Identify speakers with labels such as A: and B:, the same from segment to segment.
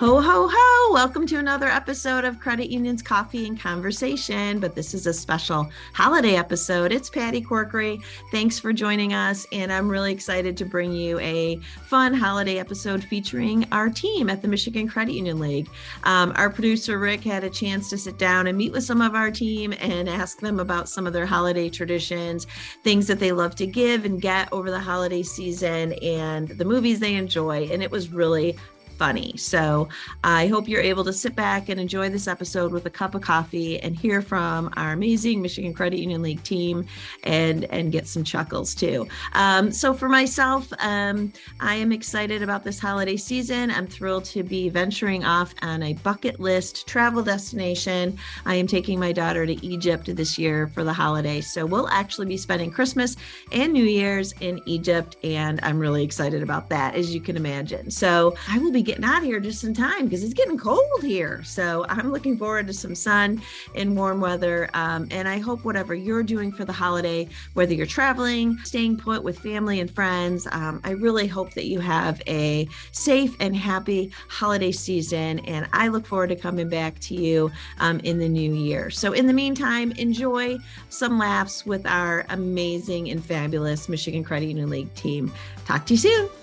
A: Ho, ho, ho. Welcome to another episode of Credit Union's Coffee and Conversation. But this is a special holiday episode. It's Patty Corkery. Thanks for joining us. And I'm really excited to bring you a fun holiday episode featuring our team at the Michigan Credit Union League. Um, our producer, Rick, had a chance to sit down and meet with some of our team and ask them about some of their holiday traditions, things that they love to give and get over the holiday season, and the movies they enjoy. And it was really funny. So I hope you're able to sit back and enjoy this episode with a cup of coffee and hear from our amazing Michigan Credit Union League team and and get some chuckles too. Um, so for myself, um, I am excited about this holiday season. I'm thrilled to be venturing off on a bucket list travel destination. I am taking my daughter to Egypt this year for the holiday. So we'll actually be spending Christmas and New Year's in Egypt, and I'm really excited about that, as you can imagine. So I will be getting out of here just in time because it's getting cold here. So I'm looking forward to some sun and warm weather. Um, and I hope whatever you're doing for the holiday, whether you're traveling, staying put with family and friends, um, I really hope that you have a safe and happy holiday season. And I look forward to coming back to you um, in the new year. So in the meantime, enjoy some laughs with our amazing and fabulous Michigan Credit Union League team. Talk to you soon.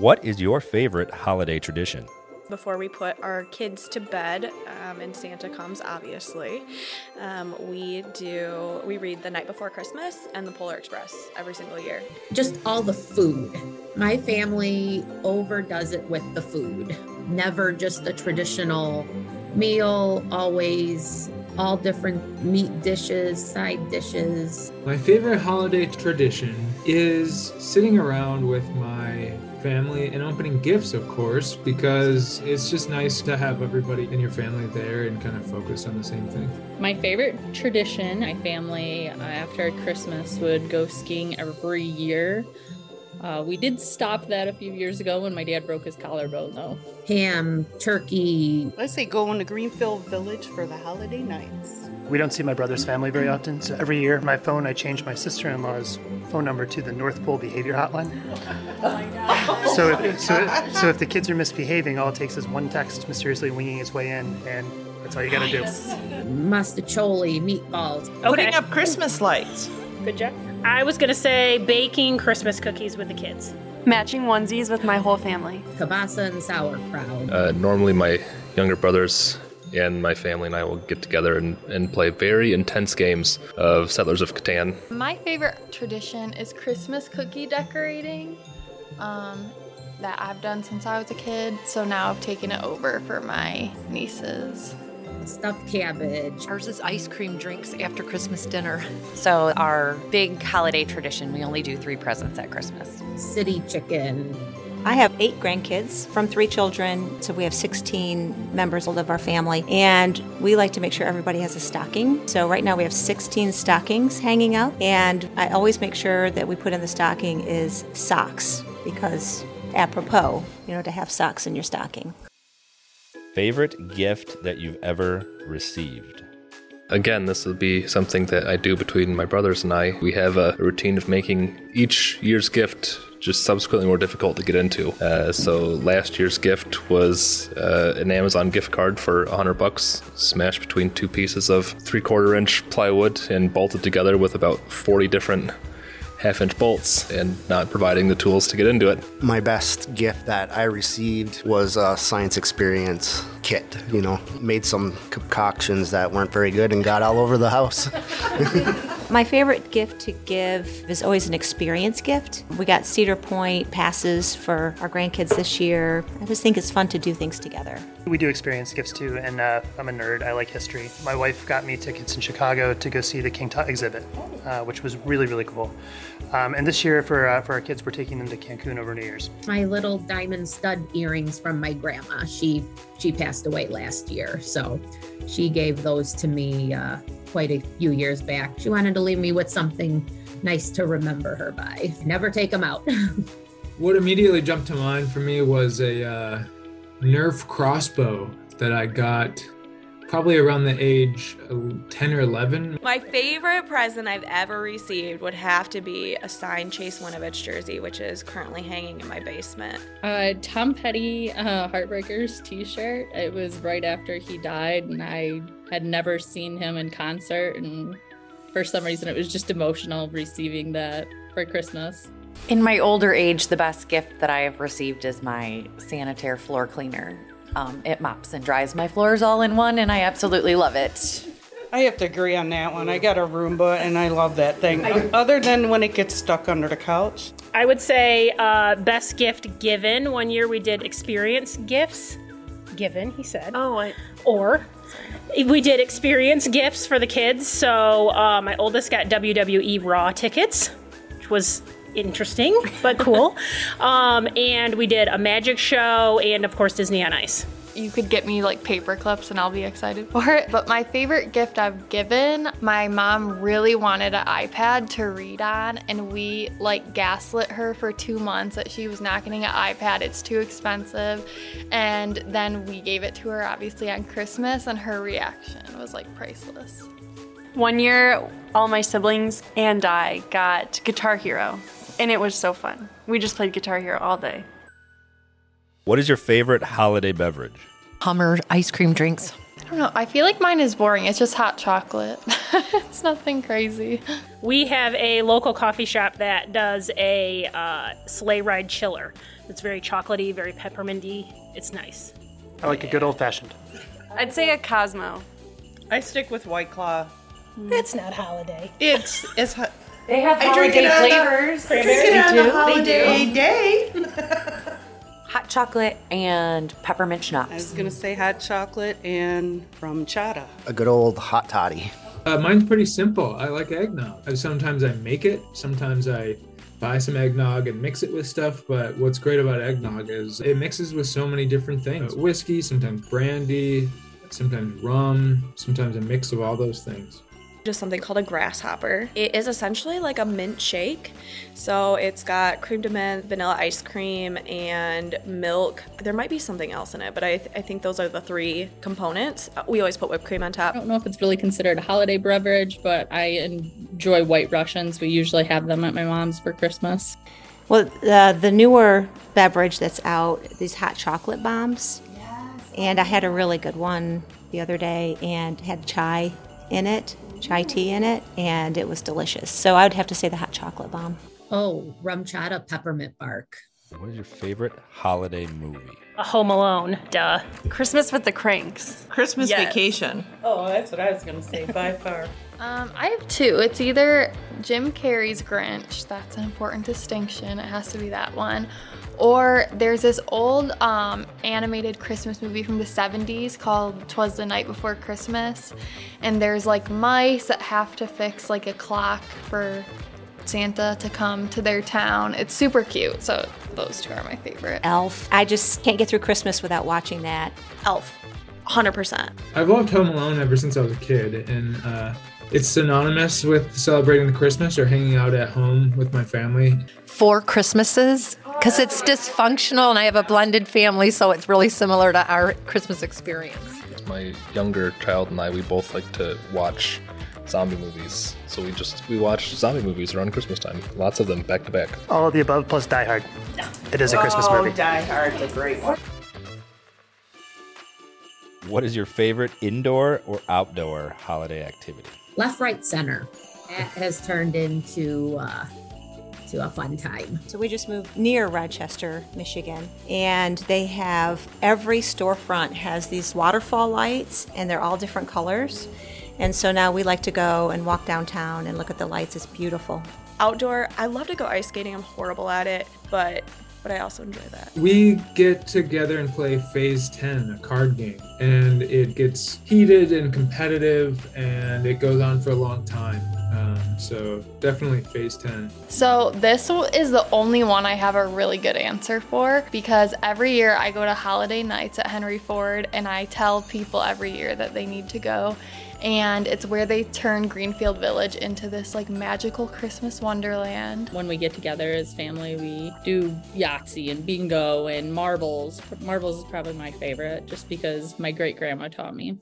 B: What is your favorite holiday tradition?
C: Before we put our kids to bed, um, and Santa comes, obviously, um, we do we read the night before Christmas and the Polar Express every single year.
D: Just all the food. My family overdoes it with the food. Never just a traditional meal. Always all different meat dishes, side dishes.
E: My favorite holiday tradition is sitting around with my family and opening gifts, of course, because it's just nice to have everybody in your family there and kind of focus on the same thing.
F: My favorite tradition, my family uh, after Christmas would go skiing every year. Uh, we did stop that a few years ago when my dad broke his collarbone, though.
D: Ham, turkey.
G: I say going to Greenfield Village for the holiday nights.
H: We don't see my brother's family very often, so every year my phone I change my sister-in-law's phone number to the North Pole Behavior Hotline. so, if, so, so if the kids are misbehaving, all it takes is one text mysteriously winging its way in, and that's all you got to do.
D: Mostaccioli, meatballs.
I: Putting up Christmas lights.
J: Good job. I was gonna say baking Christmas cookies with the kids.
K: Matching onesies with my whole family.
D: Kielbasa and sauerkraut.
L: Uh, normally, my younger brothers and my family and I will get together and, and play very intense games of Settlers of Catan.
M: My favorite tradition is Christmas cookie decorating um, that I've done since I was a kid. So now I've taken it over for my nieces.
D: Stuffed cabbage.
N: Ours is ice cream drinks after Christmas dinner. So, our big holiday tradition, we only do three presents at Christmas
D: city chicken,
O: I have eight grandkids from three children, so we have 16 members of our family, and we like to make sure everybody has a stocking. So right now we have 16 stockings hanging out, and I always make sure that we put in the stocking is socks because apropos, you know, to have socks in your stocking.
B: Favorite gift that you've ever received?
L: Again, this will be something that I do between my brothers and I. We have a routine of making each year's gift just subsequently more difficult to get into. Uh, so last year's gift was uh, an Amazon gift card for 100 bucks, smashed between two pieces of three quarter inch plywood and bolted together with about 40 different half inch bolts and not providing the tools to get into it.
P: My best gift that I received was a science experience kit. You know, made some concoctions that weren't very good and got all over the house.
O: My favorite gift to give is always an experience gift. We got Cedar Point passes for our grandkids this year. I just think it's fun to do things together.
H: We do experience gifts too, and uh, I'm a nerd. I like history. My wife got me tickets in Chicago to go see the King Tut exhibit, uh, which was really, really cool. Um, and this year, for uh, for our kids, we're taking them to Cancun over New Year's.
D: My little diamond stud earrings from my grandma. She she passed away last year, so she gave those to me uh, quite a few years back. She wanted to leave me with something nice to remember her by. Never take them out.
E: what immediately jumped to mind for me was a uh, Nerf crossbow that I got probably around the age of 10 or 11.
C: My favorite present I've ever received would have to be a signed Chase Winovich jersey, which is currently hanging in my basement.
F: Uh, Tom Petty uh, Heartbreakers t shirt. It was right after he died, and I had never seen him in concert. And for some reason, it was just emotional receiving that for Christmas.
N: In my older age, the best gift that I have received is my Sanitaire floor cleaner. Um, it mops and dries my floors all in one, and I absolutely love it.
G: I have to agree on that one. I got a Roomba and I love that thing. Other than when it gets stuck under the couch.
J: I would say uh, best gift given. One year we did experience gifts. Given, he said.
K: Oh, I.
J: Or we did experience gifts for the kids. So uh, my oldest got WWE Raw tickets, which was interesting but cool. um, and we did a magic show and, of course, Disney on Ice.
M: You could get me like paper clips and I'll be excited for it. But my favorite gift I've given, my mom really wanted an iPad to read on, and we like gaslit her for two months that she was not getting an iPad, it's too expensive. And then we gave it to her obviously on Christmas, and her reaction was like priceless.
K: One year, all my siblings and I got Guitar Hero, and it was so fun. We just played Guitar Hero all day.
B: What is your favorite holiday beverage?
N: Hummer ice cream drinks.
M: I don't know, I feel like mine is boring. It's just hot chocolate. it's nothing crazy.
J: We have a local coffee shop that does a uh, sleigh ride chiller. It's very chocolatey, very pepperminty. It's nice.
H: I like a good old fashioned.
K: I'd say a Cosmo.
I: I stick with White Claw.
J: It's not holiday.
I: It's it's. Hu-
N: They have
I: I drink
N: holiday
I: it on the- drink it on
N: They
I: a
N: do,
I: holiday
N: they do.
I: day.
N: Hot chocolate and peppermint schnapps.
G: I
N: schnapps.
G: was gonna say hot chocolate and RumChata.
P: A good old hot toddy.
E: Uh, mine's pretty simple. I like eggnog. Sometimes I make it, sometimes I buy some eggnog and mix it with stuff. But what's great about eggnog is it mixes with so many different things whiskey, sometimes brandy, sometimes rum, sometimes a mix of all those things.
C: Just something called a grasshopper. It is essentially like a mint shake. So it's got crème de menthe, vanilla ice cream, and milk. There might be something else in it, but I, th- I think those are the three components. Uh, We always put whipped cream on top.
F: I don't know if it's really considered a holiday beverage, but I enjoy white Russians. We usually have them at my mom's for Christmas.
O: Well, uh, the newer beverage that's out, these hot chocolate bombs. And I had a really good one the other day and had chai in it, chai tea in it, and it was delicious. So I would have to say the hot chocolate bomb.
D: Oh, RumChata peppermint bark.
B: What is your favorite holiday movie?
J: A Home Alone, duh.
K: Christmas with the Cranks.
I: Christmas
K: Yes.
I: vacation.
G: Oh, that's what I was gonna say by far.
M: Um, I have two. It's either Jim Carrey's Grinch, that's an important distinction, it has to be that one. Or there's this old um, animated Christmas movie from the 70s called Twas the Night Before Christmas. And there's like mice that have to fix like a clock for Santa to come to their town. It's super cute. So those two are my favorite.
O: Elf. I just can't get through Christmas without watching that.
C: Elf, 100%.
E: I've loved Home Alone ever since I was a kid, and uh, it's synonymous with celebrating the Christmas or hanging out at home with my family.
Q: Four Christmases because it's dysfunctional and I have a blended family, so it's really similar to our Christmas experience.
L: My younger child and I, we both like to watch zombie movies. So we just we watch zombie movies around Christmas time. Lots of them back to back.
H: All of the above plus Die Hard. It is a Christmas
I: oh,
H: movie.
I: Die Hard's a great one.
B: What is your favorite indoor or outdoor holiday activity?
D: Left, right, center. That has turned into uh, to a fun time.
O: So we just moved near Rochester, Michigan, and they have every storefront has these waterfall lights, and they're all different colors. And so now we like to go and walk downtown and look at the lights. It's beautiful.
C: Outdoor, I love to go ice skating. I'm horrible at it, but but I also enjoy that.
E: We get together and play Phase 10, a card game, and it gets heated and competitive, and it goes on for a long time. Um, so definitely Phase 10.
M: So, this is the only one I have a really good answer for because every year I go to holiday nights at Henry Ford and I tell people every year that they need to go. And it's where they turn Greenfield Village into this like magical Christmas wonderland.
F: When we get together as family, we do Yahtzee and bingo and marbles. Marbles is probably my favorite just because my great grandma taught me.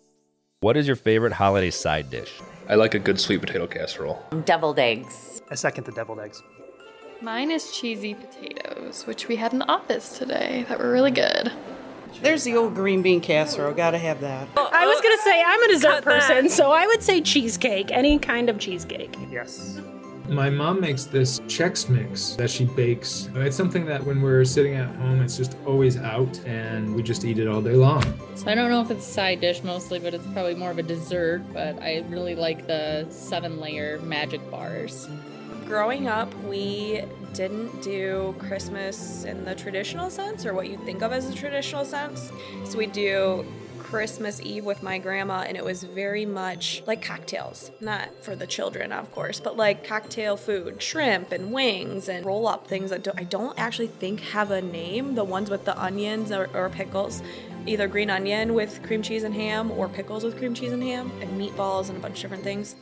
B: What is your favorite holiday side dish?
L: I like a good sweet potato casserole.
N: Deviled eggs.
H: I second the deviled eggs.
M: Mine is cheesy potatoes, which we had in the office today that were really good.
G: There's the old green bean casserole. Gotta have that.
J: I was gonna say I'm a dessert person, so I would say cheesecake, any kind of cheesecake.
H: Yes.
E: My mom makes this Chex Mix that she bakes. Uh, it's something that when we're sitting at home, it's just always out and we just eat it all day long.
F: So I don't know if it's a side dish mostly, but it's probably more of a dessert. But I really like the seven layer magic bars.
C: Growing up, we didn't do Christmas in the traditional sense or what you think of as a traditional sense. So we do Christmas Eve with my grandma, and it was very much like cocktails. Not for the children, of course, but like cocktail food, shrimp and wings and roll up things that do- I don't actually think have a name. The ones with the onions or, or pickles. Either green onion with cream cheese and ham or pickles with cream cheese and ham, and meatballs and a bunch of different things.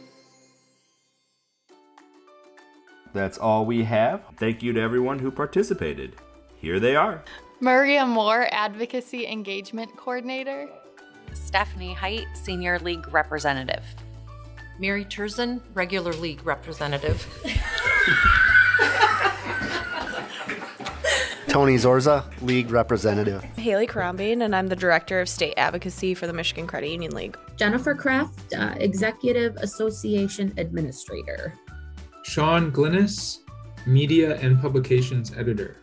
R: That's all we have. Thank you to everyone who participated. Here they are.
M: Maria Moore, Advocacy Engagement Coordinator.
N: Stephanie Height, Senior League Representative.
Q: Mary Turzin, regular league representative.
P: Tony Zorza, league representative.
C: Haley Crombine, and I'm the Director of State Advocacy for the Michigan Credit Union League.
D: Jennifer Kraft, uh, Executive Association Administrator.
E: Sean Glynis, Media and Publications Editor.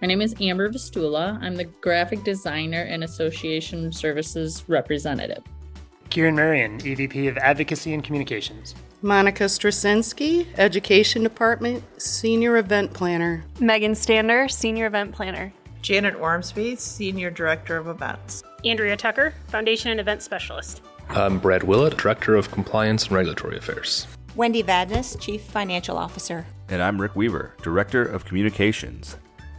F: My name is Amber Vistula. I'm the graphic designer and association services representative.
H: Kieran Marion, EVP of Advocacy and Communications.
G: Monica Straczynski, Education Department, Senior Event Planner.
K: Megan Stander, Senior Event Planner.
I: Janet Ormsby, Senior Director of Events.
J: Andrea Tucker, Foundation and Event Specialist.
L: I'm Brad Willett, Director of Compliance and Regulatory Affairs.
O: Wendy Vadnais, Chief Financial Officer.
R: And I'm Rick Weaver, Director of Communications.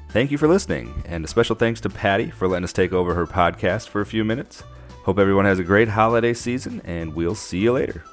R: Thank you for listening, and a special thanks to Patty for letting us take over her podcast for a few minutes. Hope everyone has a great holiday season, and we'll see you later.